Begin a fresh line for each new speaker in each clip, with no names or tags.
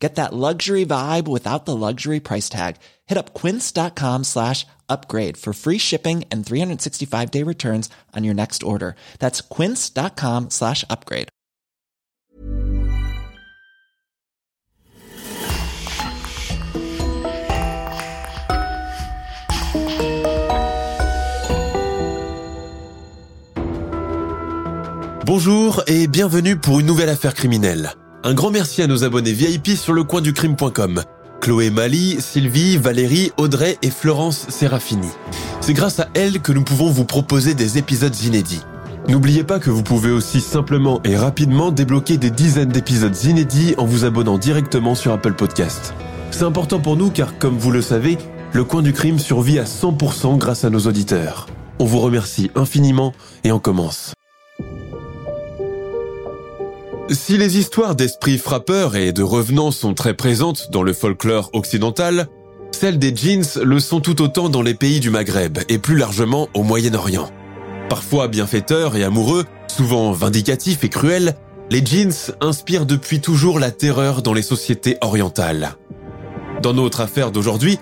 Get that luxury vibe without the luxury price tag. Hit up quince.com slash upgrade for free shipping and 365 day returns on your next order. That's quince.com slash upgrade.
Bonjour et bienvenue pour une nouvelle affaire criminelle. Un grand merci à nos abonnés VIP sur le coin du crime.com. Chloé Mali, Sylvie, Valérie, Audrey et Florence Serafini. C'est grâce à elles que nous pouvons vous proposer des épisodes inédits. N'oubliez pas que vous pouvez aussi simplement et rapidement débloquer des dizaines d'épisodes inédits en vous abonnant directement sur Apple Podcast. C'est important pour nous car, comme vous le savez, le coin du crime survit à 100% grâce à nos auditeurs. On vous remercie infiniment et on commence. Si les histoires d'esprits frappeurs et de revenants sont très présentes dans le folklore occidental, celles des jeans le sont tout autant dans les pays du Maghreb et plus largement au Moyen-Orient. Parfois bienfaiteurs et amoureux, souvent vindicatifs et cruels, les jeans inspirent depuis toujours la terreur dans les sociétés orientales. Dans notre affaire d'aujourd'hui,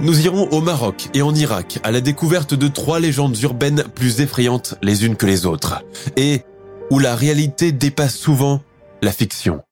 nous irons au Maroc et en Irak à la découverte de trois légendes urbaines plus effrayantes les unes que les autres, et où la réalité dépasse souvent la fiction.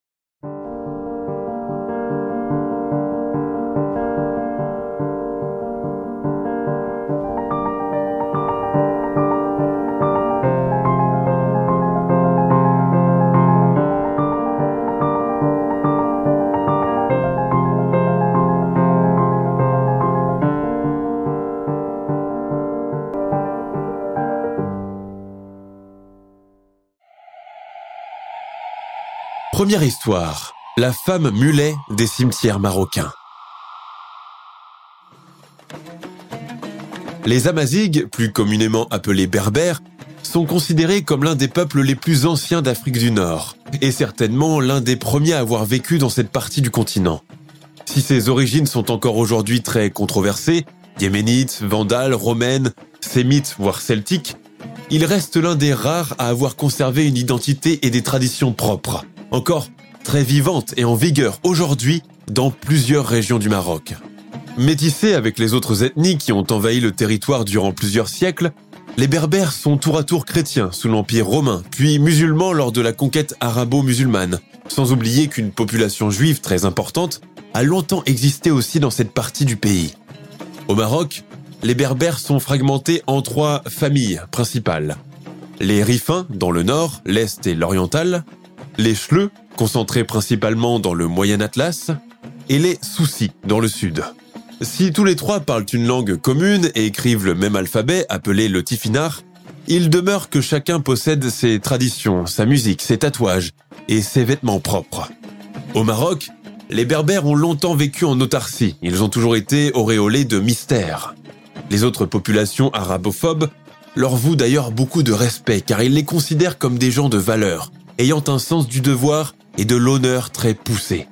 Première histoire, la femme mulet des cimetières marocains. Les Amazighs, plus communément appelés Berbères, sont considérés comme l'un des peuples les plus anciens d'Afrique du Nord, et certainement l'un des premiers à avoir vécu dans cette partie du continent. Si ses origines sont encore aujourd'hui très controversées, yéménites, vandales, romaines, sémites, voire celtiques, il reste l'un des rares à avoir conservé une identité et des traditions propres encore très vivante et en vigueur aujourd'hui dans plusieurs régions du Maroc. Métissés avec les autres ethnies qui ont envahi le territoire durant plusieurs siècles, les Berbères sont tour à tour chrétiens sous l'Empire romain, puis musulmans lors de la conquête arabo-musulmane, sans oublier qu'une population juive très importante a longtemps existé aussi dans cette partie du pays. Au Maroc, les Berbères sont fragmentés en trois familles principales. Les Rifins dans le nord, l'est et l'oriental, les Chleux, concentrés principalement dans le Moyen Atlas, et les Soucis dans le sud. Si tous les trois parlent une langue commune et écrivent le même alphabet appelé le tifinagh, il demeure que chacun possède ses traditions, sa musique, ses tatouages et ses vêtements propres. Au Maroc, les Berbères ont longtemps vécu en autarcie, ils ont toujours été auréolés de mystère. Les autres populations arabophobes leur vouent d'ailleurs beaucoup de respect car ils les considèrent comme des gens de valeur, ayant un sens du devoir et de l'honneur très poussé.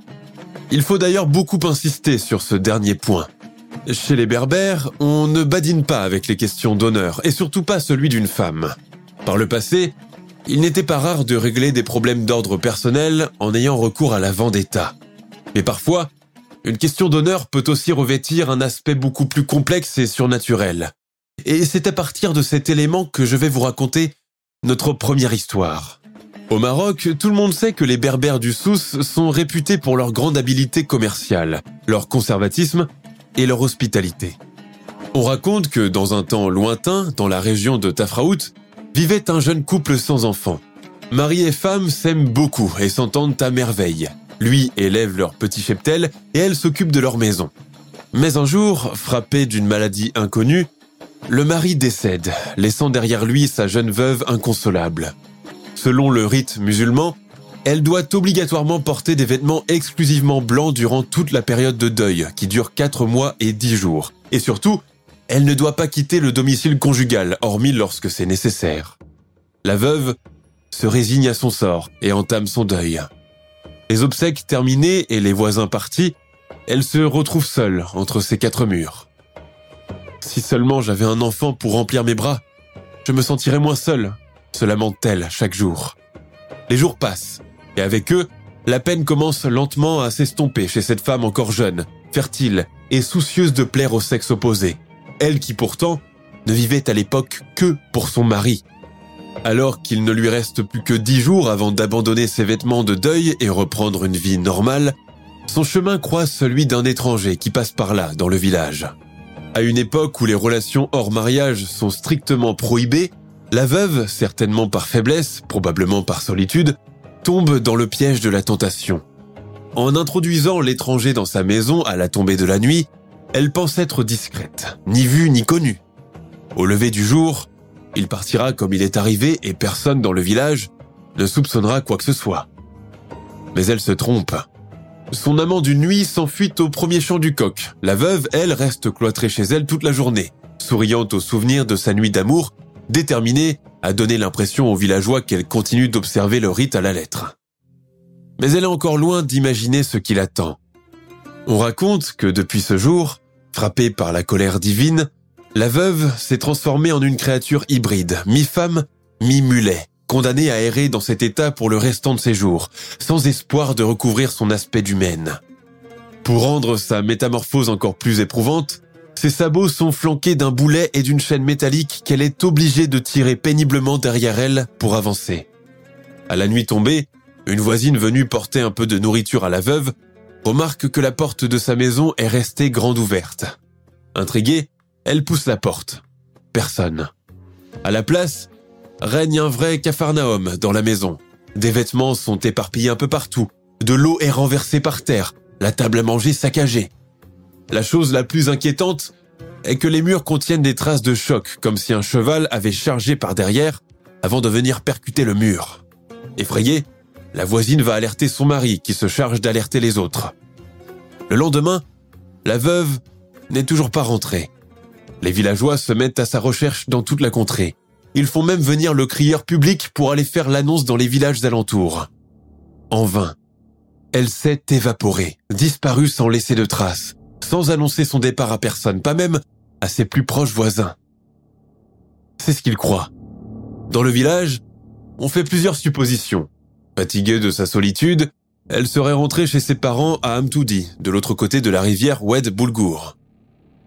Il faut d'ailleurs beaucoup insister sur ce dernier point. Chez les Berbères, on ne badine pas avec les questions d'honneur, et surtout pas celui d'une femme. Par le passé, il n'était pas rare de régler des problèmes d'ordre personnel en ayant recours à la vendetta. Mais parfois, une question d'honneur peut aussi revêtir un aspect beaucoup plus complexe et surnaturel. Et c'est à partir de cet élément que je vais vous raconter notre première histoire. Au Maroc, tout le monde sait que les Berbères du Souss sont réputés pour leur grande habileté commerciale, leur conservatisme et leur hospitalité. On raconte que dans un temps lointain, dans la région de Tafraout, vivait un jeune couple sans enfants. Mari et femme s'aiment beaucoup et s'entendent à merveille. Lui élève leur petit cheptel et elle s'occupe de leur maison. Mais un jour, frappé d'une maladie inconnue, le mari décède, laissant derrière lui sa jeune veuve inconsolable. Selon le rite musulman, elle doit obligatoirement porter des vêtements exclusivement blancs durant toute la période de deuil, qui dure 4 mois et 10 jours. Et surtout, elle ne doit pas quitter le domicile conjugal, hormis lorsque c'est nécessaire. La veuve se résigne à son sort et entame son deuil. Les obsèques terminées et les voisins partis, elle se retrouve seule entre ces quatre murs. Si seulement j'avais un enfant pour remplir mes bras, je me sentirais moins seule, se lamente-t-elle chaque jour? Les jours passent, et avec eux, la peine commence lentement à s'estomper chez cette femme encore jeune, fertile et soucieuse de plaire au sexe opposé. Elle qui pourtant ne vivait à l'époque que pour son mari. Alors qu'il ne lui reste plus que dix jours avant d'abandonner ses vêtements de deuil et reprendre une vie normale, son chemin croise celui d'un étranger qui passe par là, dans le village. À une époque où les relations hors mariage sont strictement prohibées, la veuve, certainement par faiblesse, probablement par solitude, tombe dans le piège de la tentation. En introduisant l'étranger dans sa maison à la tombée de la nuit, elle pense être discrète, ni vue ni connue. Au lever du jour, il partira comme il est arrivé et personne dans le village ne soupçonnera quoi que ce soit. Mais elle se trompe. Son amant d'une nuit s'enfuit au premier chant du coq. La veuve, elle, reste cloîtrée chez elle toute la journée, souriant au souvenir de sa nuit d'amour, déterminée à donner l'impression aux villageois qu'elle continue d'observer le rite à la lettre. Mais elle est encore loin d'imaginer ce qui l'attend. On raconte que depuis ce jour, frappée par la colère divine, la veuve s'est transformée en une créature hybride, mi-femme, mi-mulet, condamnée à errer dans cet état pour le restant de ses jours, sans espoir de recouvrir son aspect d'humaine. Pour rendre sa métamorphose encore plus éprouvante, ses sabots sont flanqués d'un boulet et d'une chaîne métallique qu'elle est obligée de tirer péniblement derrière elle pour avancer. À la nuit tombée, une voisine venue porter un peu de nourriture à la veuve remarque que la porte de sa maison est restée grande ouverte. Intriguée, elle pousse la porte. Personne. À la place, règne un vrai capharnaüm dans la maison. Des vêtements sont éparpillés un peu partout. De l'eau est renversée par terre. La table à manger saccagée. La chose la plus inquiétante est que les murs contiennent des traces de choc, comme si un cheval avait chargé par derrière avant de venir percuter le mur. Effrayée, la voisine va alerter son mari qui se charge d'alerter les autres. Le lendemain, la veuve n'est toujours pas rentrée. Les villageois se mettent à sa recherche dans toute la contrée. Ils font même venir le crieur public pour aller faire l'annonce dans les villages alentours. En vain. Elle s'est évaporée, disparue sans laisser de traces, sans annoncer son départ à personne, pas même à ses plus proches voisins. C'est ce qu'il croit. Dans le village, on fait plusieurs suppositions. Fatiguée de sa solitude, elle serait rentrée chez ses parents à Amtoudi, de l'autre côté de la rivière Oued Boulgour.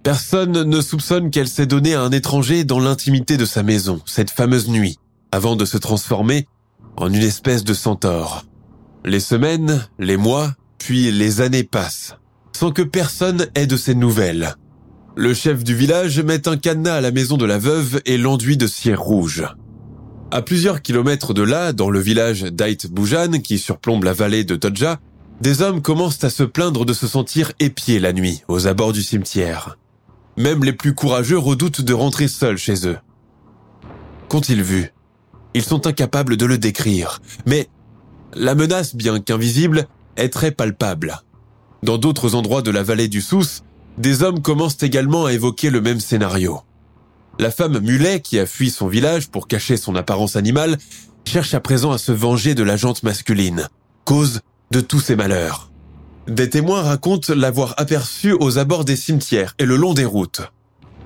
Personne ne soupçonne qu'elle s'est donnée à un étranger dans l'intimité de sa maison, cette fameuse nuit, avant de se transformer en une espèce de centaure. Les semaines, les mois, puis les années passent, sans que personne ait de ses nouvelles. Le chef du village met un cadenas à la maison de la veuve et l'enduit de cire rouge. À plusieurs kilomètres de là, dans le village d'Ait Boujan, qui surplombe la vallée de Todja, des hommes commencent à se plaindre de se sentir épiés la nuit, aux abords du cimetière. Même les plus courageux redoutent de rentrer seuls chez eux. Qu'ont-ils vu? Ils sont incapables de le décrire, mais la menace, bien qu'invisible, est très palpable. Dans d'autres endroits de la vallée du Sousse, des hommes commencent également à évoquer le même scénario. La femme mulet qui a fui son village pour cacher son apparence animale cherche à présent à se venger de la jante masculine, cause de tous ses malheurs. Des témoins racontent l'avoir aperçu aux abords des cimetières et le long des routes.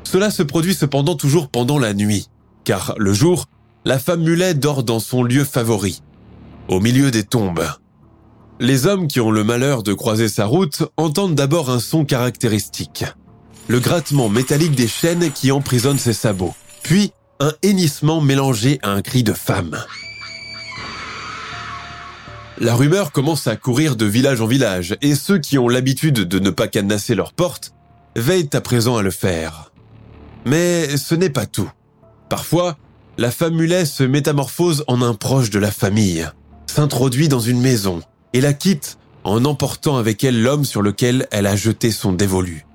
Cela se produit cependant toujours pendant la nuit, car le jour, la femme mulet dort dans son lieu favori, au milieu des tombes. Les hommes qui ont le malheur de croiser sa route entendent d'abord un son caractéristique. Le grattement métallique des chaînes qui emprisonnent ses sabots, puis un hennissement mélangé à un cri de femme. La rumeur commence à courir de village en village et ceux qui ont l'habitude de ne pas cadenasser leurs portes veillent à présent à le faire. Mais ce n'est pas tout. Parfois, la femme mulet se métamorphose en un proche de la famille, s'introduit dans une maison et la quitte en emportant avec elle l'homme sur lequel elle a jeté son dévolu.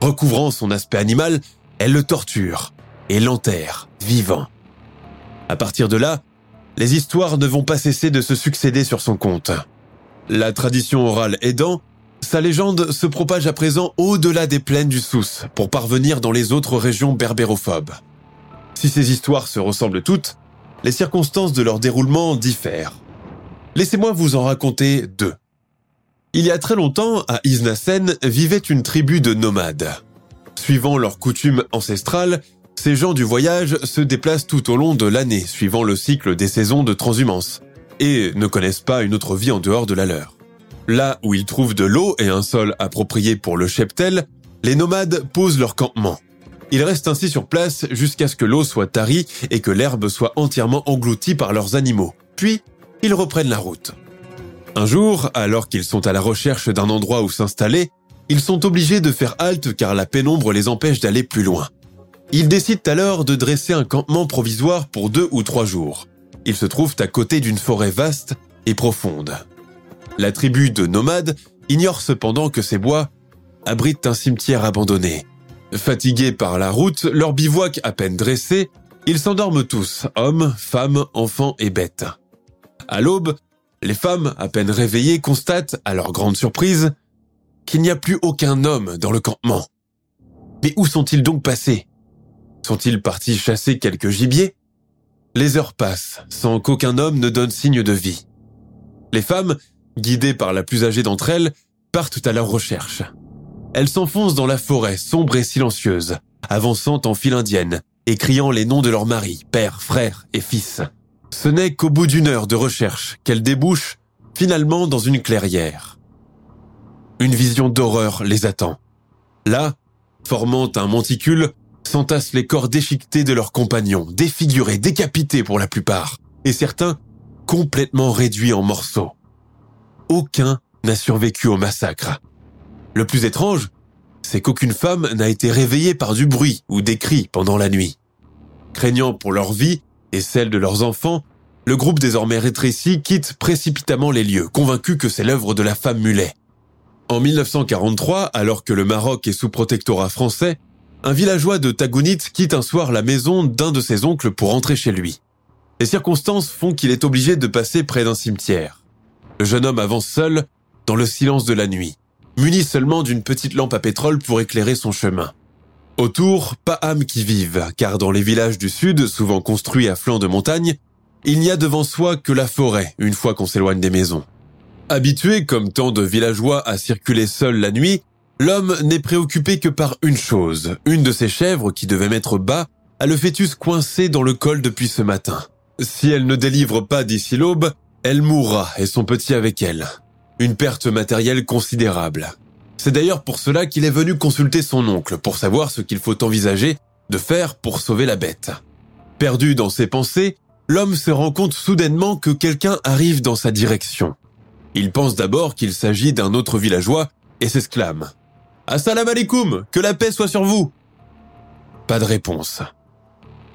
Recouvrant son aspect animal, elle le torture et l'enterre vivant. À partir de là, les histoires ne vont pas cesser de se succéder sur son compte. La tradition orale aidant, sa légende se propage à présent au-delà des plaines du Sousse pour parvenir dans les autres régions berbérophobes. Si ces histoires se ressemblent toutes, les circonstances de leur déroulement diffèrent. Laissez-moi vous en raconter deux. Il y a très longtemps, à Isnasen, vivait une tribu de nomades. Suivant leurs coutumes ancestrales, ces gens du voyage se déplacent tout au long de l'année, suivant le cycle des saisons de transhumance, et ne connaissent pas une autre vie en dehors de la leur. Là où ils trouvent de l'eau et un sol approprié pour le cheptel, les nomades posent leur campement. Ils restent ainsi sur place jusqu'à ce que l'eau soit tarie et que l'herbe soit entièrement engloutie par leurs animaux. Puis, ils reprennent la route. Un jour, alors qu'ils sont à la recherche d'un endroit où s'installer, ils sont obligés de faire halte car la pénombre les empêche d'aller plus loin. Ils décident alors de dresser un campement provisoire pour deux ou trois jours. Ils se trouvent à côté d'une forêt vaste et profonde. La tribu de nomades ignore cependant que ces bois abritent un cimetière abandonné. Fatigués par la route, leur bivouac à peine dressé, ils s'endorment tous, hommes, femmes, enfants et bêtes. À l'aube, les femmes, à peine réveillées, constatent, à leur grande surprise, qu'il n'y a plus aucun homme dans le campement. Mais où sont-ils donc passés? Sont-ils partis chasser quelques gibiers? Les heures passent, sans qu'aucun homme ne donne signe de vie. Les femmes, guidées par la plus âgée d'entre elles, partent à leur recherche. Elles s'enfoncent dans la forêt sombre et silencieuse, avançant en file indienne et criant les noms de leurs maris, pères, frères et fils. Ce n'est qu'au bout d'une heure de recherche qu'elles débouchent finalement dans une clairière. Une vision d'horreur les attend. Là, formant un monticule, s'entassent les corps déchiquetés de leurs compagnons, défigurés, décapités pour la plupart, et certains complètement réduits en morceaux. Aucun n'a survécu au massacre. Le plus étrange, c'est qu'aucune femme n'a été réveillée par du bruit ou des cris pendant la nuit. Craignant pour leur vie et celle de leurs enfants, le groupe désormais rétréci quitte précipitamment les lieux, convaincu que c'est l'œuvre de la femme mulet. En 1943, alors que le Maroc est sous protectorat français, un villageois de Tagounit quitte un soir la maison d'un de ses oncles pour rentrer chez lui. Les circonstances font qu'il est obligé de passer près d'un cimetière. Le jeune homme avance seul, dans le silence de la nuit, muni seulement d'une petite lampe à pétrole pour éclairer son chemin. Autour, pas âme qui vive, car dans les villages du sud, souvent construits à flanc de montagne, il n'y a devant soi que la forêt une fois qu'on s'éloigne des maisons. Habitué comme tant de villageois à circuler seul la nuit, l'homme n'est préoccupé que par une chose, une de ses chèvres qui devait mettre bas a le fœtus coincé dans le col depuis ce matin. Si elle ne délivre pas d'ici l'aube, elle mourra et son petit avec elle. Une perte matérielle considérable. C'est d'ailleurs pour cela qu'il est venu consulter son oncle pour savoir ce qu'il faut envisager de faire pour sauver la bête. Perdu dans ses pensées, l'homme se rend compte soudainement que quelqu'un arrive dans sa direction. Il pense d'abord qu'il s'agit d'un autre villageois et s'exclame. Assalam alaikum, que la paix soit sur vous. Pas de réponse.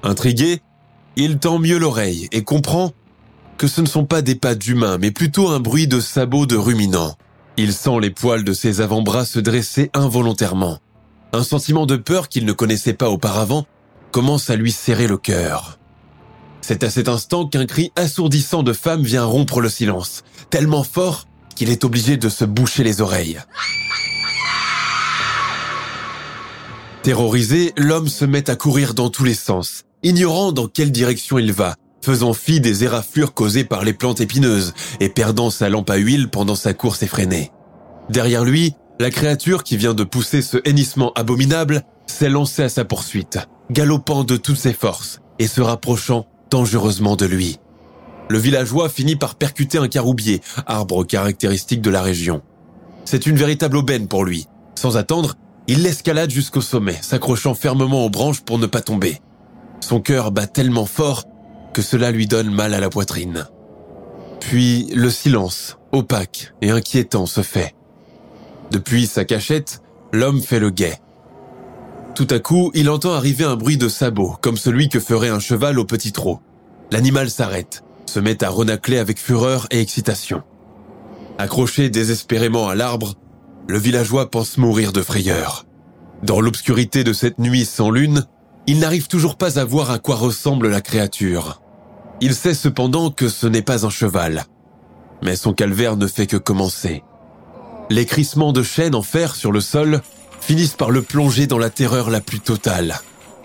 Intrigué, il tend mieux l'oreille et comprend que ce ne sont pas des pas d'humains, mais plutôt un bruit de sabots de ruminants. Il sent les poils de ses avant-bras se dresser involontairement. Un sentiment de peur qu'il ne connaissait pas auparavant commence à lui serrer le cœur. C'est à cet instant qu'un cri assourdissant de femme vient rompre le silence, tellement fort qu'il est obligé de se boucher les oreilles. Terrorisé, l'homme se met à courir dans tous les sens, ignorant dans quelle direction il va, faisant fi des éraflures causées par les plantes épineuses et perdant sa lampe à huile pendant sa course effrénée. Derrière lui, la créature qui vient de pousser ce hennissement abominable s'est lancée à sa poursuite, galopant de toutes ses forces et se rapprochant dangereusement de lui. Le villageois finit par percuter un caroubier, arbre caractéristique de la région. C'est une véritable aubaine pour lui. Sans attendre, il l'escalade jusqu'au sommet, s'accrochant fermement aux branches pour ne pas tomber. Son cœur bat tellement fort que cela lui donne mal à la poitrine. Puis le silence, opaque et inquiétant, se fait. Depuis sa cachette, l'homme fait le guet. Tout à coup, il entend arriver un bruit de sabots, comme celui que ferait un cheval au petit trot. L'animal s'arrête, se met à renacler avec fureur et excitation. Accroché désespérément à l'arbre, le villageois pense mourir de frayeur. Dans l'obscurité de cette nuit sans lune, il n'arrive toujours pas à voir à quoi ressemble la créature. Il sait cependant que ce n'est pas un cheval. Mais son calvaire ne fait que commencer. Les crissements de chaînes en fer sur le sol finissent par le plonger dans la terreur la plus totale.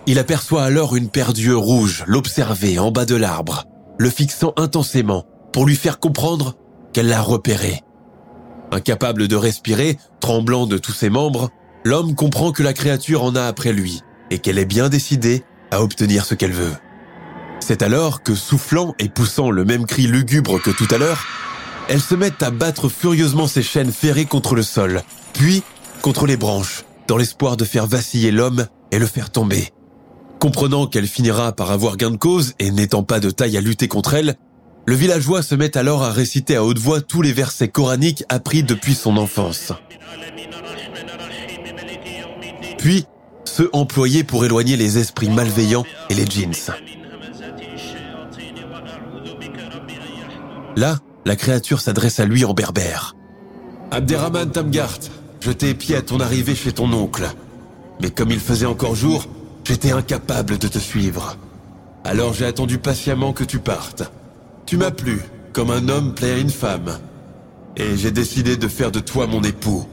Il aperçoit alors une paire d'yeux rouges l'observer en bas de l'arbre, le fixant intensément pour lui faire comprendre qu'elle l'a repéré. Incapable de respirer, tremblant de tous ses membres, l'homme comprend que la créature en a après lui et qu'elle est bien décidée à obtenir ce qu'elle veut. C'est alors que, soufflant et poussant le même cri lugubre que tout à l'heure, elle se met à battre furieusement ses chaînes ferrées contre le sol, puis contre les branches, dans l'espoir de faire vaciller l'homme et le faire tomber. Comprenant qu'elle finira par avoir gain de cause et n'étant pas de taille à lutter contre elle, le villageois se met alors à réciter à haute voix tous les versets coraniques appris depuis son enfance. Puis, ceux employés pour éloigner les esprits malveillants et les djinns. Là, la créature s'adresse à lui en berbère. Abderrahman Tamgart, je t'ai épié à ton arrivée chez ton oncle. Mais comme il faisait encore jour, j'étais incapable de te suivre. Alors j'ai attendu patiemment que tu partes. Tu m'as plu, comme un homme plaît à une femme. Et j'ai décidé de faire de toi mon époux.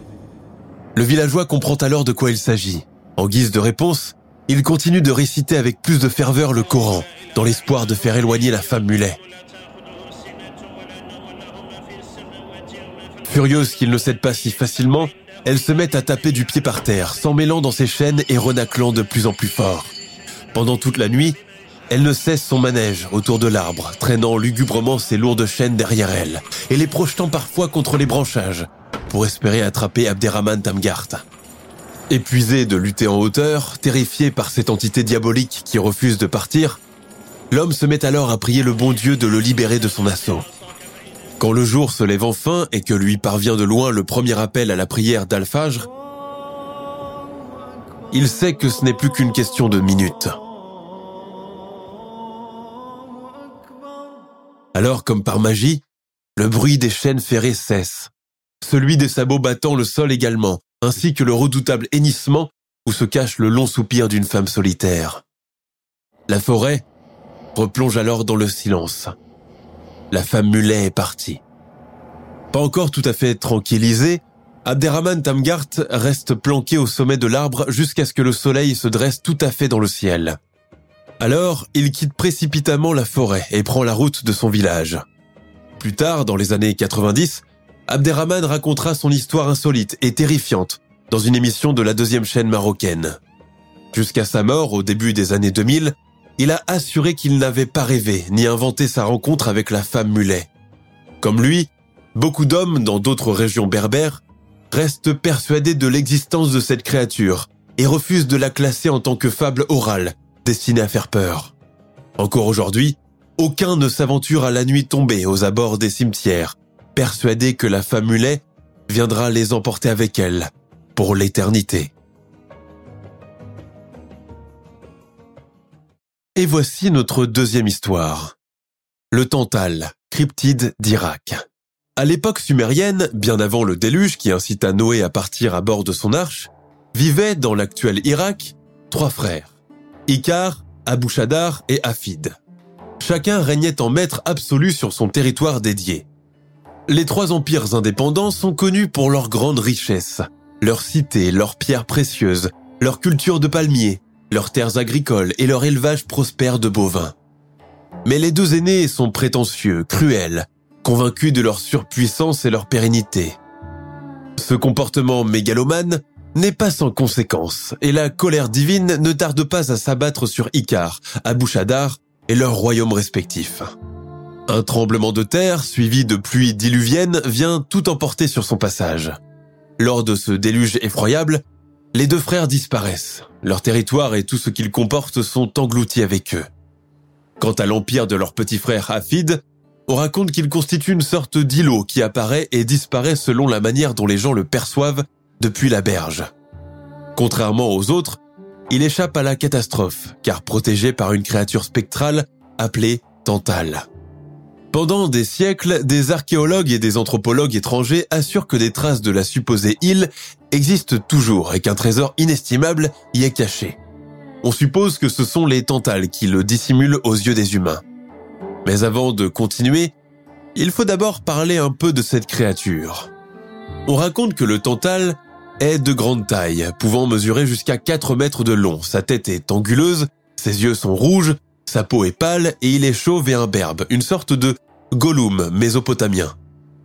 Le villageois comprend alors de quoi il s'agit. En guise de réponse, il continue de réciter avec plus de ferveur le Coran, dans l'espoir de faire éloigner la femme mulet. Furieuse qu'il ne cède pas si facilement, elle se met à taper du pied par terre, s'emmêlant dans ses chaînes et renaclant de plus en plus fort. Pendant toute la nuit, elle ne cesse son manège autour de l'arbre, traînant lugubrement ses lourdes chaînes derrière elle, et les projetant parfois contre les branchages, pour espérer attraper Abderrahman Tamgart. Épuisé de lutter en hauteur, terrifié par cette entité diabolique qui refuse de partir, l'homme se met alors à prier le bon Dieu de le libérer de son assaut. Quand le jour se lève enfin et que lui parvient de loin le premier appel à la prière d'Al-Fajr, il sait que ce n'est plus qu'une question de minutes. Alors, comme par magie, le bruit des chaînes ferrées cesse. Celui des sabots battant le sol également, ainsi que le redoutable hennissement où se cache le long soupir d'une femme solitaire. La forêt replonge alors dans le silence la femme mulet est partie. Pas encore tout à fait tranquillisé, Abderrahman Tamgart reste planqué au sommet de l'arbre jusqu'à ce que le soleil se dresse tout à fait dans le ciel. Alors, il quitte précipitamment la forêt et prend la route de son village. Plus tard, dans les années 90, Abderrahman racontera son histoire insolite et terrifiante dans une émission de la deuxième chaîne marocaine. Jusqu'à sa mort au début des années 2000, il a assuré qu'il n'avait pas rêvé ni inventé sa rencontre avec la femme mulet. Comme lui, beaucoup d'hommes dans d'autres régions berbères restent persuadés de l'existence de cette créature et refusent de la classer en tant que fable orale destinée à faire peur. Encore aujourd'hui, aucun ne s'aventure à la nuit tombée aux abords des cimetières, persuadé que la femme mulet viendra les emporter avec elle pour l'éternité. Et voici notre deuxième histoire. Le Tantal, cryptide d'Irak. À l'époque sumérienne, bien avant le déluge qui incita Noé à partir à bord de son arche, vivaient dans l'actuel Irak trois frères, Ikar, Abu Shadar et Afid. Chacun régnait en maître absolu sur son territoire dédié. Les trois empires indépendants sont connus pour leur grande richesse, leurs cités, leurs pierres précieuses, leur culture de palmiers, leurs terres agricoles et leur élevage prospère de bovins. Mais les deux aînés sont prétentieux, cruels, convaincus de leur surpuissance et leur pérennité. Ce comportement mégalomane n'est pas sans conséquences, et la colère divine ne tarde pas à s'abattre sur Icar, Abu Shadar et leurs royaumes respectifs. Un tremblement de terre, suivi de pluies diluviennes, vient tout emporter sur son passage. Lors de ce déluge effroyable, les deux frères disparaissent. Leur territoire et tout ce qu'ils comportent sont engloutis avec eux. Quant à l'empire de leur petit frère Hafid, on raconte qu'il constitue une sorte d'îlot qui apparaît et disparaît selon la manière dont les gens le perçoivent depuis la berge. Contrairement aux autres, il échappe à la catastrophe, car protégé par une créature spectrale appelée Tantal. Pendant des siècles, des archéologues et des anthropologues étrangers assurent que des traces de la supposée île existent toujours et qu'un trésor inestimable y est caché. On suppose que ce sont les tantales qui le dissimulent aux yeux des humains. Mais avant de continuer, il faut d'abord parler un peu de cette créature. On raconte que le tantal est de grande taille, pouvant mesurer jusqu'à 4 mètres de long. Sa tête est anguleuse, ses yeux sont rouges, Sa peau est pâle et il est chauve et imberbe, une sorte de Gollum mésopotamien.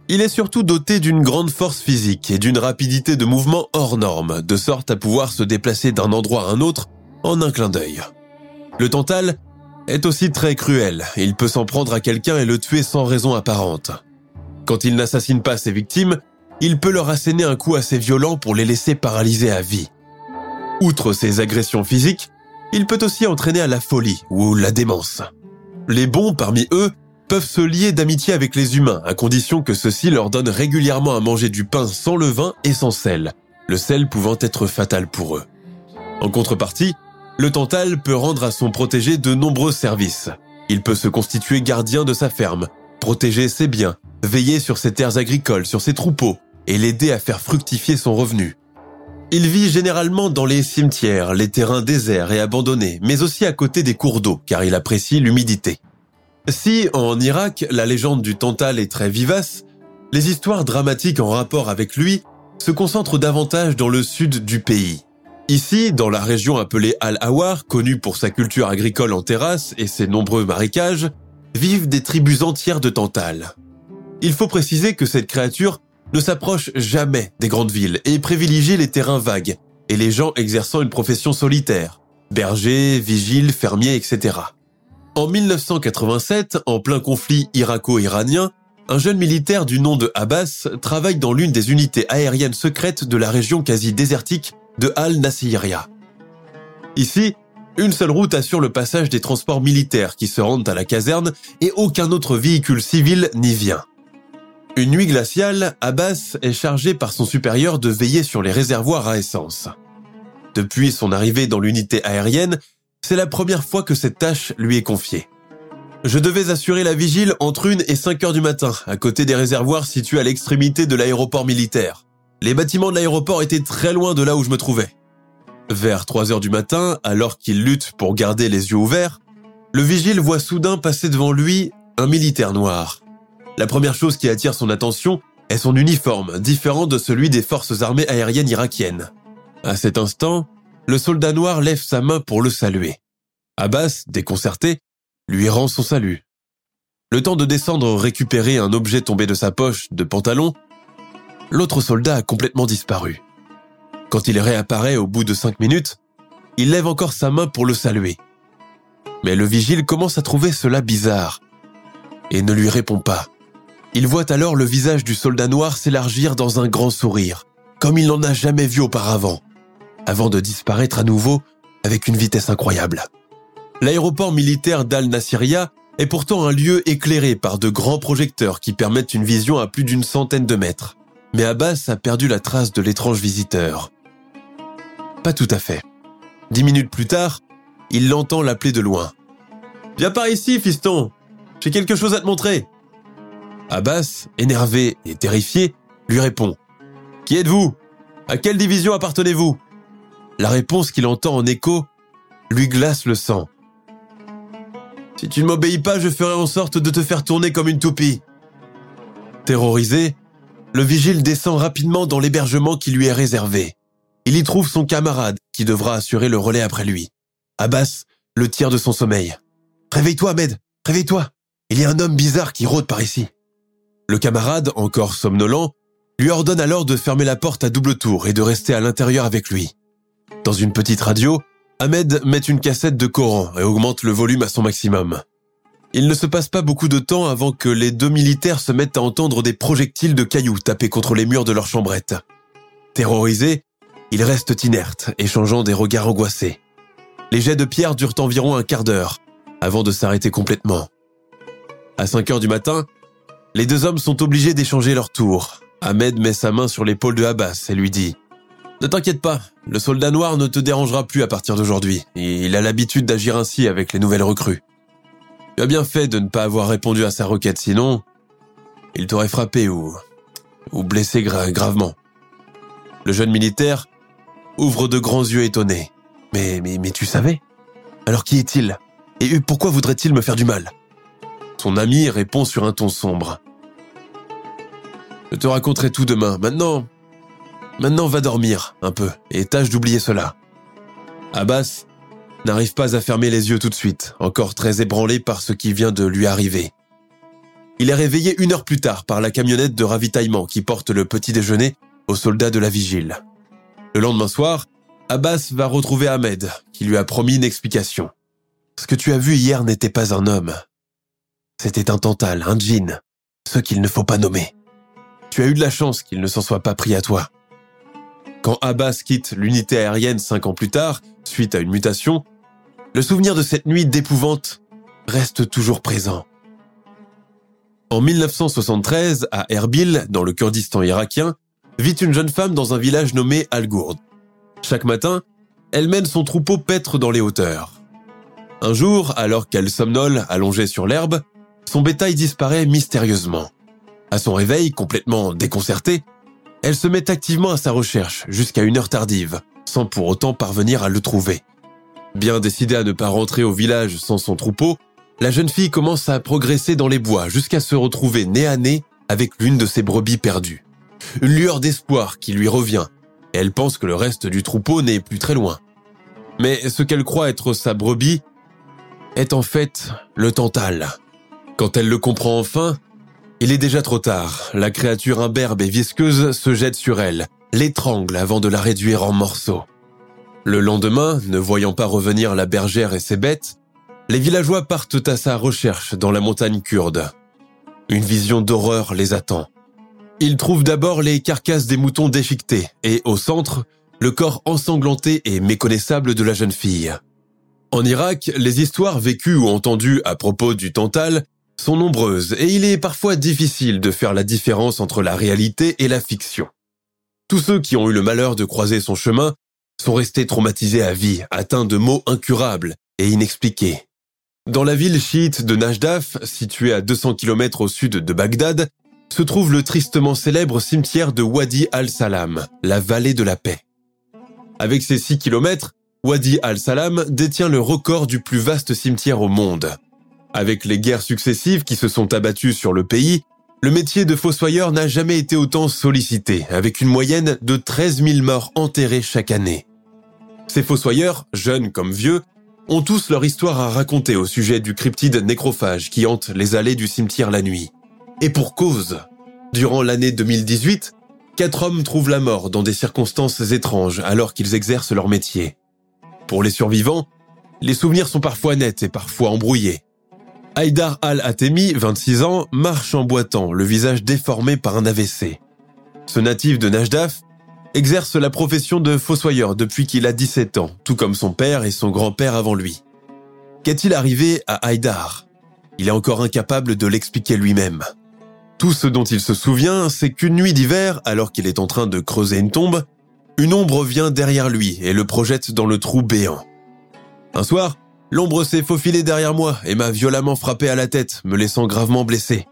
Il est surtout doté d'une grande force physique et d'une rapidité de mouvement hors norme, de sorte à pouvoir se déplacer d'un endroit à un autre en un clin d'œil. Le Tantal est aussi très cruel, il peut s'en prendre à quelqu'un et le tuer sans raison apparente. Quand il n'assassine pas ses victimes, il peut leur asséner un coup assez violent pour les laisser paralysés à vie. Outre ses agressions physiques, il peut aussi entraîner à la folie ou la démence. Les bons parmi eux peuvent se lier d'amitié avec les humains, à condition que ceux-ci leur donnent régulièrement à manger du pain sans levain et sans sel, le sel pouvant être fatal pour eux. En contrepartie, le Tantal peut rendre à son protégé de nombreux services. Il peut se constituer gardien de sa ferme, protéger ses biens, veiller sur ses terres agricoles, sur ses troupeaux, et l'aider à faire fructifier son revenu. Il vit généralement dans les cimetières, les terrains déserts et abandonnés, mais aussi à côté des cours d'eau, car il apprécie l'humidité. Si, en Irak, la légende du Tantal est très vivace, les histoires dramatiques en rapport avec lui se concentrent davantage dans le sud du pays. Ici, dans la région appelée Al-Awar, connue pour sa culture agricole en terrasse et ses nombreux marécages, vivent des tribus entières de Tantal. Il faut préciser que cette créature ne s'approche jamais des grandes villes et privilégie les terrains vagues et les gens exerçant une profession solitaire, bergers, vigiles, fermiers, etc. En 1987, en plein conflit irako-iranien, un jeune militaire du nom de Abbas travaille dans l'une des unités aériennes secrètes de la région quasi désertique de Al-Nasiriyah. Ici, une seule route assure le passage des transports militaires qui se rendent à la caserne et aucun autre véhicule civil n'y vient. Une nuit glaciale, Abbas est chargé par son supérieur de veiller sur les réservoirs à essence. Depuis son arrivée dans l'unité aérienne, c'est la première fois que cette tâche lui est confiée. Je devais assurer la vigile entre 1 et 5 heures du matin, à côté des réservoirs situés à l'extrémité de l'aéroport militaire. Les bâtiments de l'aéroport étaient très loin de là où je me trouvais. Vers 3 heures du matin, alors qu'il lutte pour garder les yeux ouverts, le vigile voit soudain passer devant lui un militaire noir. La première chose qui attire son attention est son uniforme, différent de celui des forces armées aériennes irakiennes. À cet instant, le soldat noir lève sa main pour le saluer. Abbas, déconcerté, lui rend son salut. Le temps de descendre récupérer un objet tombé de sa poche de pantalon, l'autre soldat a complètement disparu. Quand il réapparaît au bout de cinq minutes, il lève encore sa main pour le saluer. Mais le vigile commence à trouver cela bizarre et ne lui répond pas. Il voit alors le visage du soldat noir s'élargir dans un grand sourire, comme il n'en a jamais vu auparavant avant de disparaître à nouveau avec une vitesse incroyable. L'aéroport militaire d'Al-Nasiria est pourtant un lieu éclairé par de grands projecteurs qui permettent une vision à plus d'une centaine de mètres. Mais Abbas a perdu la trace de l'étrange visiteur. Pas tout à fait. Dix minutes plus tard, il l'entend l'appeler de loin. Viens par ici, fiston. J'ai quelque chose à te montrer. Abbas, énervé et terrifié, lui répond. Qui êtes-vous? À quelle division appartenez-vous? La réponse qu'il entend en écho lui glace le sang. Si tu ne m'obéis pas, je ferai en sorte de te faire tourner comme une toupie. Terrorisé, le vigile descend rapidement dans l'hébergement qui lui est réservé. Il y trouve son camarade qui devra assurer le relais après lui. Abbas le tire de son sommeil. Réveille-toi, Ahmed, réveille-toi. Il y a un homme bizarre qui rôde par ici. Le camarade, encore somnolent, lui ordonne alors de fermer la porte à double tour et de rester à l'intérieur avec lui. Dans une petite radio, Ahmed met une cassette de Coran et augmente le volume à son maximum. Il ne se passe pas beaucoup de temps avant que les deux militaires se mettent à entendre des projectiles de cailloux taper contre les murs de leur chambrette. Terrorisés, ils restent inertes, échangeant des regards angoissés. Les jets de pierre durent environ un quart d'heure, avant de s'arrêter complètement. À 5 heures du matin, les deux hommes sont obligés d'échanger leur tour. Ahmed met sa main sur l'épaule de Abbas et lui dit ne t'inquiète pas, le soldat noir ne te dérangera plus à partir d'aujourd'hui. Il a l'habitude d'agir ainsi avec les nouvelles recrues. Tu as bien fait de ne pas avoir répondu à sa requête, sinon, il t'aurait frappé ou, ou blessé gravement. Le jeune militaire ouvre de grands yeux étonnés. Mais, mais, mais tu savais? Alors qui est-il? Et pourquoi voudrait-il me faire du mal? Son ami répond sur un ton sombre. Je te raconterai tout demain. Maintenant, Maintenant va dormir un peu et tâche d'oublier cela. Abbas n'arrive pas à fermer les yeux tout de suite, encore très ébranlé par ce qui vient de lui arriver. Il est réveillé une heure plus tard par la camionnette de ravitaillement qui porte le petit déjeuner aux soldats de la vigile. Le lendemain soir, Abbas va retrouver Ahmed, qui lui a promis une explication. Ce que tu as vu hier n'était pas un homme. C'était un tantal, un djinn, ce qu'il ne faut pas nommer. Tu as eu de la chance qu'il ne s'en soit pas pris à toi. Quand Abbas quitte l'unité aérienne cinq ans plus tard, suite à une mutation, le souvenir de cette nuit d'épouvante reste toujours présent. En 1973, à Erbil, dans le Kurdistan irakien, vit une jeune femme dans un village nommé Al-Gourd. Chaque matin, elle mène son troupeau paître dans les hauteurs. Un jour, alors qu'elle somnole allongée sur l'herbe, son bétail disparaît mystérieusement. À son réveil, complètement déconcertée, elle se met activement à sa recherche jusqu'à une heure tardive, sans pour autant parvenir à le trouver. Bien décidée à ne pas rentrer au village sans son troupeau, la jeune fille commence à progresser dans les bois jusqu'à se retrouver nez à nez avec l'une de ses brebis perdues. Une lueur d'espoir qui lui revient, elle pense que le reste du troupeau n'est plus très loin. Mais ce qu'elle croit être sa brebis est en fait le Tantal. Quand elle le comprend enfin, il est déjà trop tard. La créature imberbe et visqueuse se jette sur elle, l'étrangle avant de la réduire en morceaux. Le lendemain, ne voyant pas revenir la bergère et ses bêtes, les villageois partent à sa recherche dans la montagne kurde. Une vision d'horreur les attend. Ils trouvent d'abord les carcasses des moutons déchiquetés et, au centre, le corps ensanglanté et méconnaissable de la jeune fille. En Irak, les histoires vécues ou entendues à propos du Tantal sont nombreuses et il est parfois difficile de faire la différence entre la réalité et la fiction. Tous ceux qui ont eu le malheur de croiser son chemin sont restés traumatisés à vie, atteints de maux incurables et inexpliqués. Dans la ville chiite de Najdaf, située à 200 km au sud de Bagdad, se trouve le tristement célèbre cimetière de Wadi al-Salam, la vallée de la paix. Avec ses 6 km, Wadi al-Salam détient le record du plus vaste cimetière au monde. Avec les guerres successives qui se sont abattues sur le pays, le métier de fossoyeur n'a jamais été autant sollicité, avec une moyenne de 13 000 morts enterrés chaque année. Ces fossoyeurs, jeunes comme vieux, ont tous leur histoire à raconter au sujet du cryptide nécrophage qui hante les allées du cimetière la nuit. Et pour cause. Durant l'année 2018, quatre hommes trouvent la mort dans des circonstances étranges alors qu'ils exercent leur métier. Pour les survivants, les souvenirs sont parfois nets et parfois embrouillés. Haïdar Al-Atemi, 26 ans, marche en boitant, le visage déformé par un AVC. Ce natif de Najdaf exerce la profession de fossoyeur depuis qu'il a 17 ans, tout comme son père et son grand-père avant lui. Qu'est-il arrivé à Haïdar? Il est encore incapable de l'expliquer lui-même. Tout ce dont il se souvient, c'est qu'une nuit d'hiver, alors qu'il est en train de creuser une tombe, une ombre vient derrière lui et le projette dans le trou béant. Un soir, L'ombre s'est faufilée derrière moi et m'a violemment frappé à la tête, me laissant gravement blessé.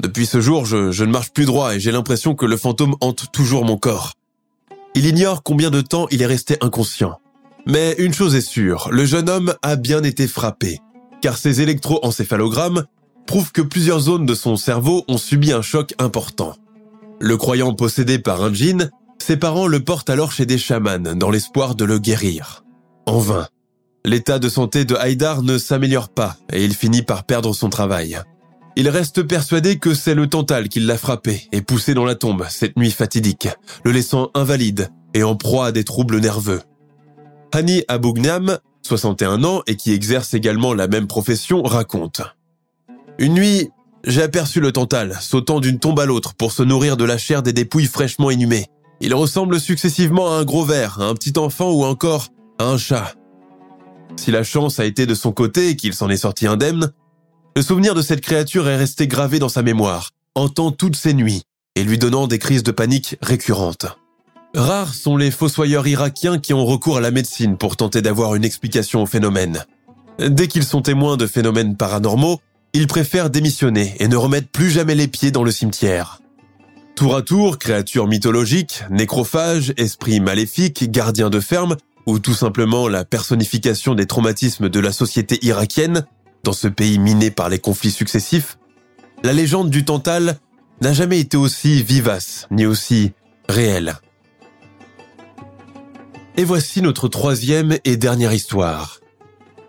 Depuis ce jour, je, ne marche plus droit et j'ai l'impression que le fantôme hante toujours mon corps. Il ignore combien de temps il est resté inconscient. Mais une chose est sûre, le jeune homme a bien été frappé, car ses électroencéphalogrammes prouvent que plusieurs zones de son cerveau ont subi un choc important. Le croyant possédé par un djinn, ses parents le portent alors chez des chamans dans l'espoir de le guérir. En vain. L'état de santé de Haïdar ne s'améliore pas et il finit par perdre son travail. Il reste persuadé que c'est le Tantal qui l'a frappé et poussé dans la tombe cette nuit fatidique, le laissant invalide et en proie à des troubles nerveux. Hani Abougnam, 61 ans et qui exerce également la même profession, raconte. Une nuit, j'ai aperçu le Tantal sautant d'une tombe à l'autre pour se nourrir de la chair des dépouilles fraîchement inhumées. Il ressemble successivement à un gros ver, à un petit enfant ou encore à un chat. Si la chance a été de son côté et qu'il s'en est sorti indemne, le souvenir de cette créature est resté gravé dans sa mémoire, hantant toutes ses nuits et lui donnant des crises de panique récurrentes. Rares sont les fossoyeurs irakiens qui ont recours à la médecine pour tenter d'avoir une explication au phénomène. Dès qu'ils sont témoins de phénomènes paranormaux, ils préfèrent démissionner et ne remettent plus jamais les pieds dans le cimetière. Tour à tour, créatures mythologiques, nécrophages, esprits maléfiques, gardiens de ferme, ou tout simplement la personnification des traumatismes de la société irakienne, dans ce pays miné par les conflits successifs, la légende du Tantal n'a jamais été aussi vivace ni aussi réelle. Et voici notre troisième et dernière histoire,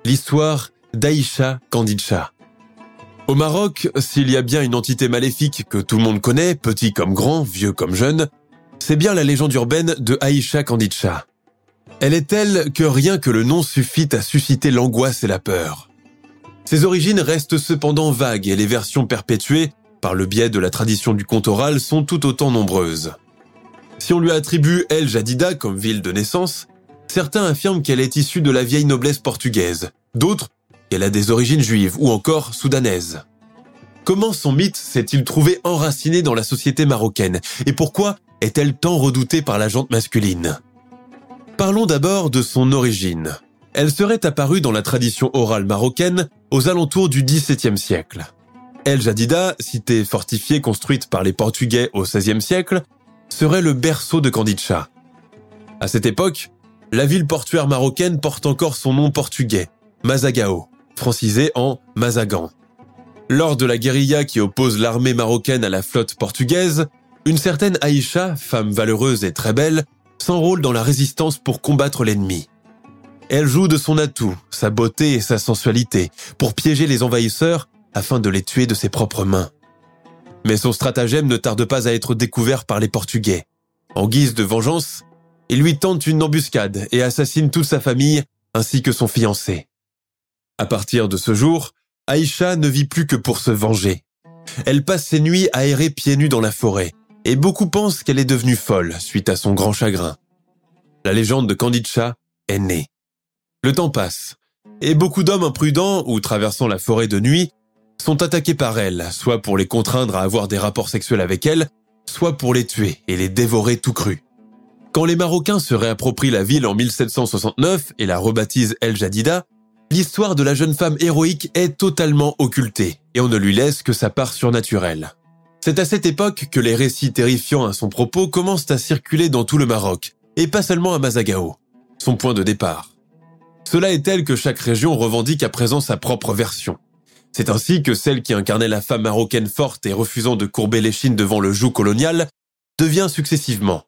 l'histoire d'Aïcha Kandilcha. Au Maroc, s'il y a bien une entité maléfique que tout le monde connaît, petit comme grand, vieux comme jeune, c'est bien la légende urbaine de Aïcha. Elle est telle que rien que le nom suffit à susciter l'angoisse et la peur. Ses origines restent cependant vagues et les versions perpétuées, par le biais de la tradition du conte oral, sont tout autant nombreuses. Si on lui attribue El Jadida comme ville de naissance, certains affirment qu'elle est issue de la vieille noblesse portugaise, d'autres qu'elle a des origines juives ou encore soudanaises. Comment son mythe s'est-il trouvé enraciné dans la société marocaine et pourquoi est-elle tant redoutée par la jante masculine? Parlons d'abord de son origine. Elle serait apparue dans la tradition orale marocaine aux alentours du XVIIe siècle. El Jadida, cité fortifiée construite par les Portugais au XVIe siècle, serait le berceau de Candicha. À cette époque, la ville portuaire marocaine porte encore son nom portugais, Mazagao, francisé en Mazagan. Lors de la guérilla qui oppose l'armée marocaine à la flotte portugaise, une certaine Aïcha, femme valeureuse et très belle, s'enrôle dans la résistance pour combattre l'ennemi. Elle joue de son atout, sa beauté et sa sensualité, pour piéger les envahisseurs afin de les tuer de ses propres mains. Mais son stratagème ne tarde pas à être découvert par les Portugais. En guise de vengeance, ils lui tentent une embuscade et assassinent toute sa famille ainsi que son fiancé. À partir de ce jour, Aïcha ne vit plus que pour se venger. Elle passe ses nuits à errer pieds nus dans la forêt, et beaucoup pensent qu'elle est devenue folle suite à son grand chagrin. La légende de Candicha est née. Le temps passe, et beaucoup d'hommes imprudents ou traversant la forêt de nuit sont attaqués par elle, soit pour les contraindre à avoir des rapports sexuels avec elle, soit pour les tuer et les dévorer tout cru. Quand les Marocains se réapproprient la ville en 1769 et la rebaptisent El Jadida, l'histoire de la jeune femme héroïque est totalement occultée et on ne lui laisse que sa part surnaturelle. C'est à cette époque que les récits terrifiants à son propos commencent à circuler dans tout le Maroc, et pas seulement à Mazagao, son point de départ. Cela est tel que chaque région revendique à présent sa propre version. C'est ainsi que celle qui incarnait la femme marocaine forte et refusant de courber l'échine devant le joug colonial devient successivement.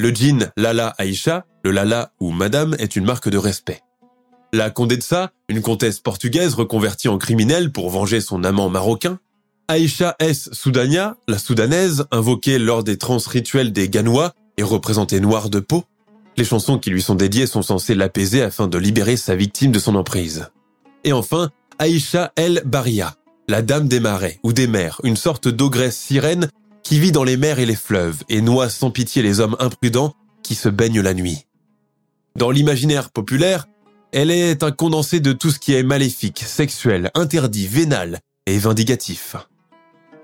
Le djinn Lala Aïcha, le Lala ou Madame est une marque de respect. La Condessa, une comtesse portugaise reconvertie en criminelle pour venger son amant marocain, Aïcha S. Soudania, la soudanaise, invoquée lors des trans rituels des Ganois et représentée noire de peau. Les chansons qui lui sont dédiées sont censées l'apaiser afin de libérer sa victime de son emprise. Et enfin, Aïcha El Baria, la dame des marais ou des mers, une sorte d'ogresse sirène qui vit dans les mers et les fleuves et noie sans pitié les hommes imprudents qui se baignent la nuit. Dans l'imaginaire populaire, elle est un condensé de tout ce qui est maléfique, sexuel, interdit, vénal et vindicatif.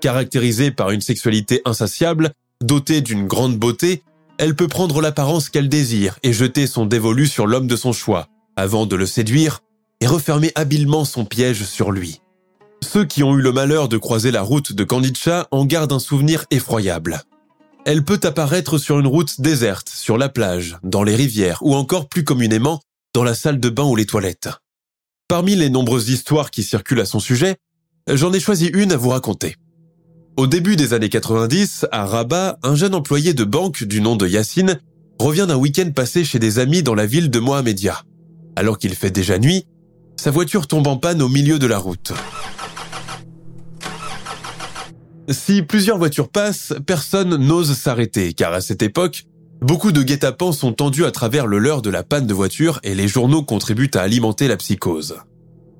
Caractérisée par une sexualité insatiable, dotée d'une grande beauté, elle peut prendre l'apparence qu'elle désire et jeter son dévolu sur l'homme de son choix, avant de le séduire et refermer habilement son piège sur lui. Ceux qui ont eu le malheur de croiser la route de Candicha en gardent un souvenir effroyable. Elle peut apparaître sur une route déserte, sur la plage, dans les rivières ou encore plus communément dans la salle de bain ou les toilettes. Parmi les nombreuses histoires qui circulent à son sujet, j'en ai choisi une à vous raconter. Au début des années 90, à Rabat, un jeune employé de banque du nom de Yassine revient d'un week-end passé chez des amis dans la ville de Mohamedia. Alors qu'il fait déjà nuit, sa voiture tombe en panne au milieu de la route. Si plusieurs voitures passent, personne n'ose s'arrêter, car à cette époque, beaucoup de guet-apens sont tendus à travers le leurre de la panne de voiture et les journaux contribuent à alimenter la psychose.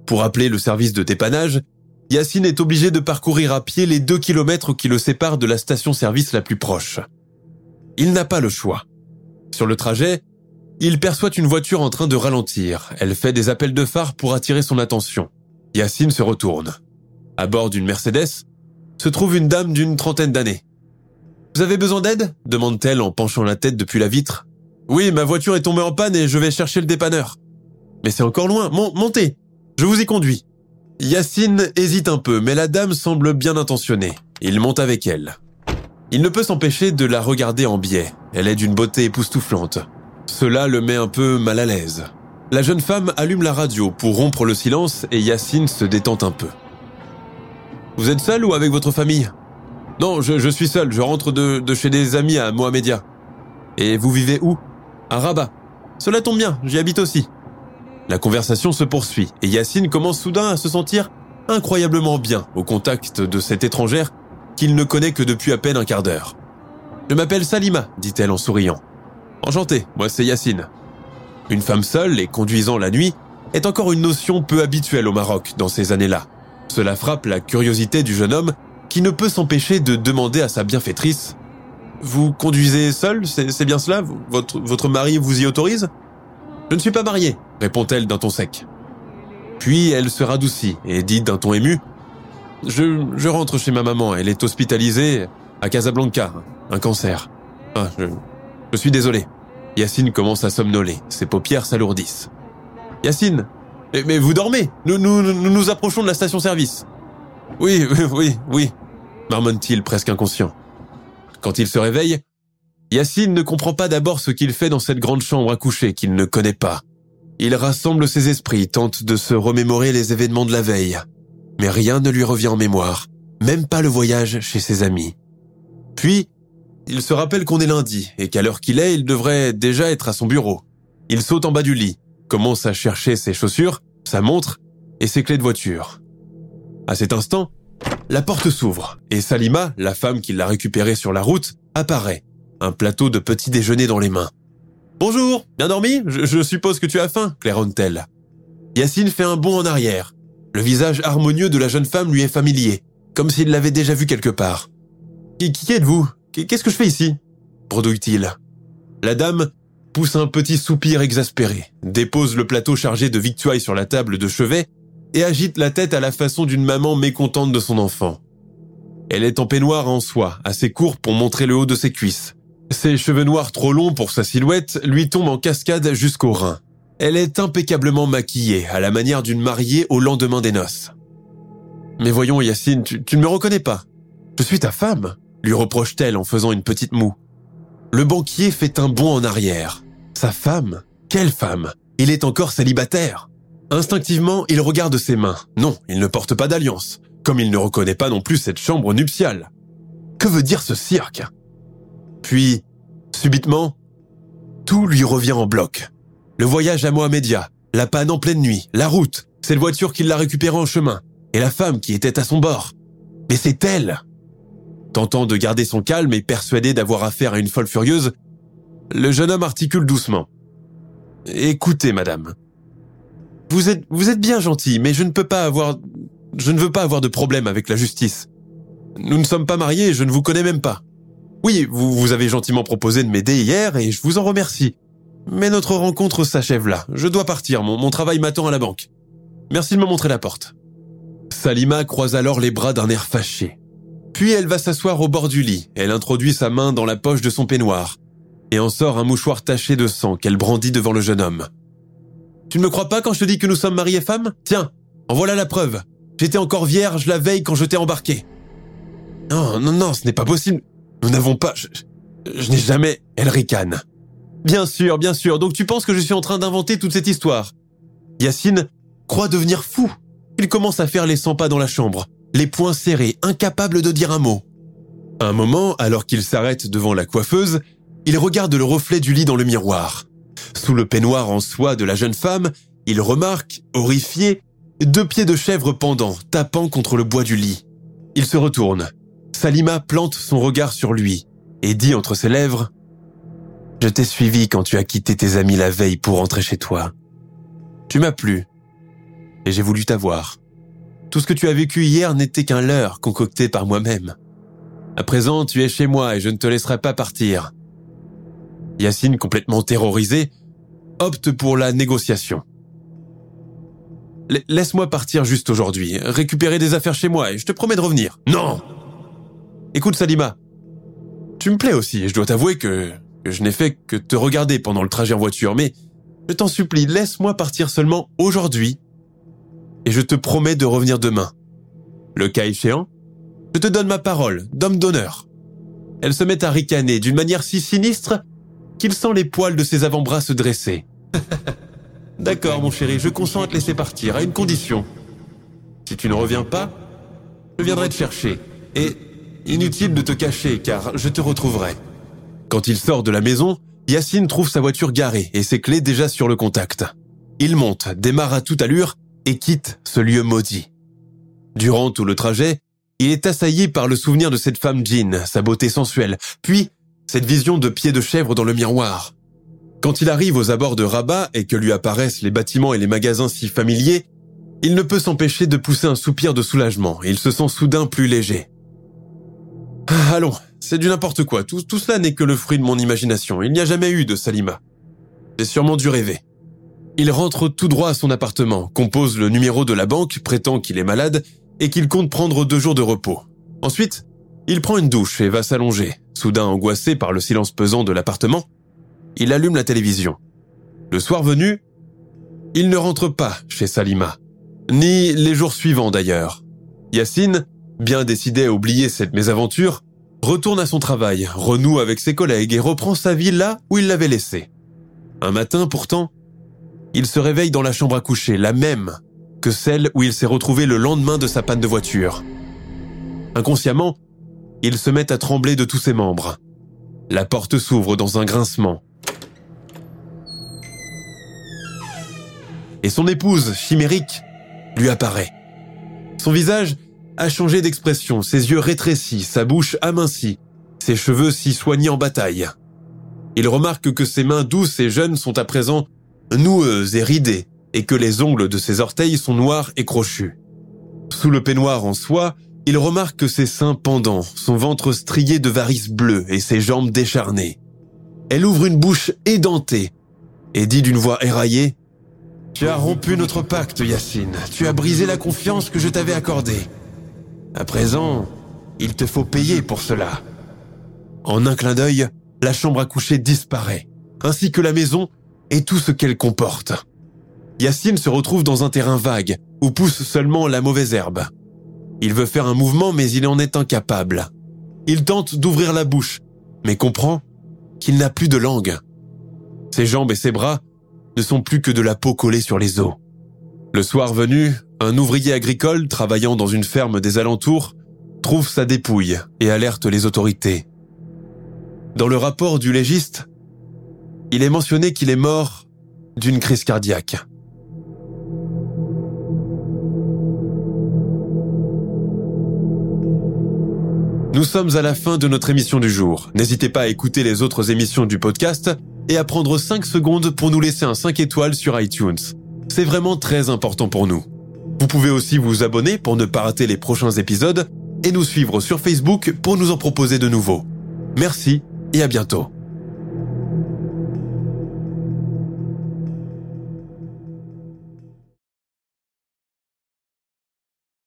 Pour appeler le service de dépannage, Yacine est obligé de parcourir à pied les deux kilomètres qui le séparent de la station-service la plus proche. Il n'a pas le choix. Sur le trajet, il perçoit une voiture en train de ralentir. Elle fait des appels de phare pour attirer son attention. Yacine se retourne. À bord d'une Mercedes, se trouve une dame d'une trentaine d'années. Vous avez besoin d'aide? demande-t-elle en penchant la tête depuis la vitre. Oui, ma voiture est tombée en panne et je vais chercher le dépanneur. Mais c'est encore loin. montez. Je vous y conduis. Yacine hésite un peu, mais la dame semble bien intentionnée. Il monte avec elle. Il ne peut s'empêcher de la regarder en biais. Elle est d'une beauté époustouflante. Cela le met un peu mal à l'aise. La jeune femme allume la radio pour rompre le silence et Yacine se détend un peu. Vous êtes seul ou avec votre famille? Non, je, suis seul, je rentre de, de chez des amis à Mohamedia. Et vous vivez où? À Rabat. Cela tombe bien, j'y habite aussi. La conversation se poursuit et Yacine commence soudain à se sentir incroyablement bien au contact de cette étrangère qu'il ne connaît que depuis à peine un quart d'heure. Je m'appelle Salima, dit-elle en souriant. Enchanté, moi c'est Yacine. Une femme seule et conduisant la nuit est encore une notion peu habituelle au Maroc dans ces années-là. Cela frappe la curiosité du jeune homme qui ne peut s'empêcher de demander à sa bienfaitrice Vous conduisez seul C'est bien cela? Votre mari vous y autorise? Je ne suis pas mariée, répond-elle d'un ton sec. Puis elle se radoucit et dit d'un ton ému je, je rentre chez ma maman, elle est hospitalisée à Casablanca, un cancer. Ah, je, je suis désolé. Yacine commence à somnoler, ses paupières s'alourdissent. Yacine mais, vous dormez? Nous, nous, nous nous approchons de la station-service. Oui, oui, oui, oui, marmonne-t-il presque inconscient. Quand il se réveille, Yacine ne comprend pas d'abord ce qu'il fait dans cette grande chambre à coucher qu'il ne connaît pas. Il rassemble ses esprits, tente de se remémorer les événements de la veille. Mais rien ne lui revient en mémoire, même pas le voyage chez ses amis. Puis, il se rappelle qu'on est lundi et qu'à l'heure qu'il est, il devrait déjà être à son bureau. Il saute en bas du lit, commence à chercher ses chaussures, sa montre et ses clés de voiture. À cet instant, la porte s'ouvre et Salima, la femme qui l'a récupérée sur la route, apparaît, un plateau de petit déjeuner dans les mains. Bonjour, bien dormi? Je, suppose que tu as faim, claironne-t-elle. Yacine fait un bond en arrière. Le visage harmonieux de la jeune femme lui est familier, comme s'il l'avait déjà vu quelque part. Qui, êtes-vous? Qu'est-ce que je fais ici? Bredouille-t-il. La dame pousse un petit soupir exaspéré, dépose le plateau chargé de victuailles sur la table de chevet et agite la tête à la façon d'une maman mécontente de son enfant. Elle est en peignoir en soie, assez court pour montrer le haut de ses cuisses. Ses cheveux noirs trop longs pour sa silhouette lui tombent en cascade jusqu'aux reins. Elle est impeccablement maquillée, à la manière d'une mariée au lendemain des noces. Mais voyons, Yacine, tu, tu ne me reconnais pas. Je suis ta femme, lui reproche-t-elle en faisant une petite moue. Le banquier fait un bond en arrière. Sa femme? Quelle femme? Il est encore célibataire. Instinctivement, il regarde ses mains. Non, il ne porte pas d'alliance, comme il ne reconnaît pas non plus cette chambre nuptiale. Que veut dire ce cirque? Puis, subitement, tout lui revient en bloc. Le voyage à Mohamedia, la panne en pleine nuit, la route, cette voiture qui l'a récupérée en chemin, et la femme qui était à son bord. Mais c'est elle Tentant de garder son calme et persuadé d'avoir affaire à une folle furieuse, le jeune homme articule doucement. Écoutez, madame. Vous êtes, vous êtes bien gentil, mais je ne peux pas avoir, je ne veux pas avoir de problème avec la justice. Nous ne sommes pas mariés et je ne vous connais même pas. Oui, vous, vous avez gentiment proposé de m'aider hier et je vous en remercie. Mais notre rencontre s'achève là. Je dois partir, mon, travail m'attend à la banque. Merci de me montrer la porte. Salima croise alors les bras d'un air fâché. Puis elle va s'asseoir au bord du lit. Elle introduit sa main dans la poche de son peignoir et en sort un mouchoir taché de sang qu'elle brandit devant le jeune homme. Tu ne me crois pas quand je te dis que nous sommes mariés femmes? Tiens, en voilà la preuve. J'étais encore vierge la veille quand je t'ai embarqué. Non, non, non, ce n'est pas possible. Nous n'avons pas... Je, je n'ai jamais... Elle ricane. Bien sûr, bien sûr. Donc tu penses que je suis en train d'inventer toute cette histoire Yacine croit devenir fou. Il commence à faire les 100 pas dans la chambre, les poings serrés, incapable de dire un mot. Un moment, alors qu'il s'arrête devant la coiffeuse, il regarde le reflet du lit dans le miroir. Sous le peignoir en soie de la jeune femme, il remarque, horrifié, deux pieds de chèvre pendants, tapant contre le bois du lit. Il se retourne. Salima plante son regard sur lui et dit entre ses lèvres ⁇ Je t'ai suivi quand tu as quitté tes amis la veille pour rentrer chez toi. Tu m'as plu et j'ai voulu t'avoir. Tout ce que tu as vécu hier n'était qu'un leurre concocté par moi-même. À présent, tu es chez moi et je ne te laisserai pas partir. Yacine, complètement terrorisé, opte pour la négociation. Laisse-moi partir juste aujourd'hui, récupérer des affaires chez moi et je te promets de revenir. Non Écoute Salima, tu me plais aussi et je dois t'avouer que, je n'ai fait que te regarder pendant le trajet en voiture, mais je t'en supplie, laisse-moi partir seulement aujourd'hui et je te promets de revenir demain. Le cas échéant, je te donne ma parole d'homme d'honneur. Elle se met à ricaner d'une manière si sinistre qu'il sent les poils de ses avant-bras se dresser. D'accord, mon chéri, je consens à te laisser partir, à une condition. Si tu ne reviens pas, je viendrai te chercher. Et inutile de te cacher, car je te retrouverai. Quand il sort de la maison, Yacine trouve sa voiture garée et ses clés déjà sur le contact. il monte, démarre à toute allure et quitte ce lieu maudit. Durant tout le trajet, il est assailli par le souvenir de cette femme Jean, sa beauté sensuelle, puis cette vision de pied de chèvre dans le miroir. Quand il arrive aux abords de Rabat et que lui apparaissent les bâtiments et les magasins si familiers, il ne peut s'empêcher de pousser un soupir de soulagement il se sent soudain plus léger. Allons, c'est du n'importe quoi, tout, tout cela n'est que le fruit de mon imagination, il n'y a jamais eu de Salima. J'ai sûrement dû rêver. Il rentre tout droit à son appartement, compose le numéro de la banque, prétend qu'il est malade et qu'il compte prendre deux jours de repos. Ensuite, il prend une douche et va s'allonger. Soudain angoissé par le silence pesant de l'appartement, il allume la télévision. Le soir venu, il ne rentre pas chez Salima, ni les jours suivants d'ailleurs. Yacine, bien décidé à oublier cette mésaventure, retourne à son travail, renoue avec ses collègues et reprend sa vie là où il l'avait laissée. Un matin pourtant, il se réveille dans la chambre à coucher, la même que celle où il s'est retrouvé le lendemain de sa panne de voiture. Inconsciemment, il se met à trembler de tous ses membres. La porte s'ouvre dans un grincement. Et son épouse, chimérique, lui apparaît. Son visage a changé d'expression, ses yeux rétrécis, sa bouche amincie, ses cheveux si soignés en bataille. Il remarque que ses mains douces et jeunes sont à présent noueuses et ridées, et que les ongles de ses orteils sont noirs et crochus. Sous le peignoir en soie, il remarque que ses seins pendants, son ventre strié de varices bleues et ses jambes décharnées. Elle ouvre une bouche édentée et dit d'une voix éraillée Tu as rompu notre pacte, Yacine. Tu as brisé la confiance que je t'avais accordée. À présent, il te faut payer pour cela. En un clin d'œil, la chambre à coucher disparaît, ainsi que la maison et tout ce qu'elle comporte. Yacine se retrouve dans un terrain vague, où pousse seulement la mauvaise herbe. Il veut faire un mouvement, mais il en est incapable. Il tente d'ouvrir la bouche, mais comprend qu'il n'a plus de langue. Ses jambes et ses bras ne sont plus que de la peau collée sur les os. Le soir venu, un ouvrier agricole travaillant dans une ferme des alentours trouve sa dépouille et alerte les autorités. Dans le rapport du légiste, il est mentionné qu'il est mort d'une crise cardiaque. Nous sommes à la fin de notre émission du jour. N'hésitez pas à écouter les autres émissions du podcast et à prendre 5 secondes pour nous laisser un 5 étoiles sur iTunes. C'est vraiment très important pour nous. Vous pouvez aussi vous abonner pour ne pas rater les prochains épisodes et nous suivre sur Facebook pour nous en proposer de nouveaux. Merci et à bientôt.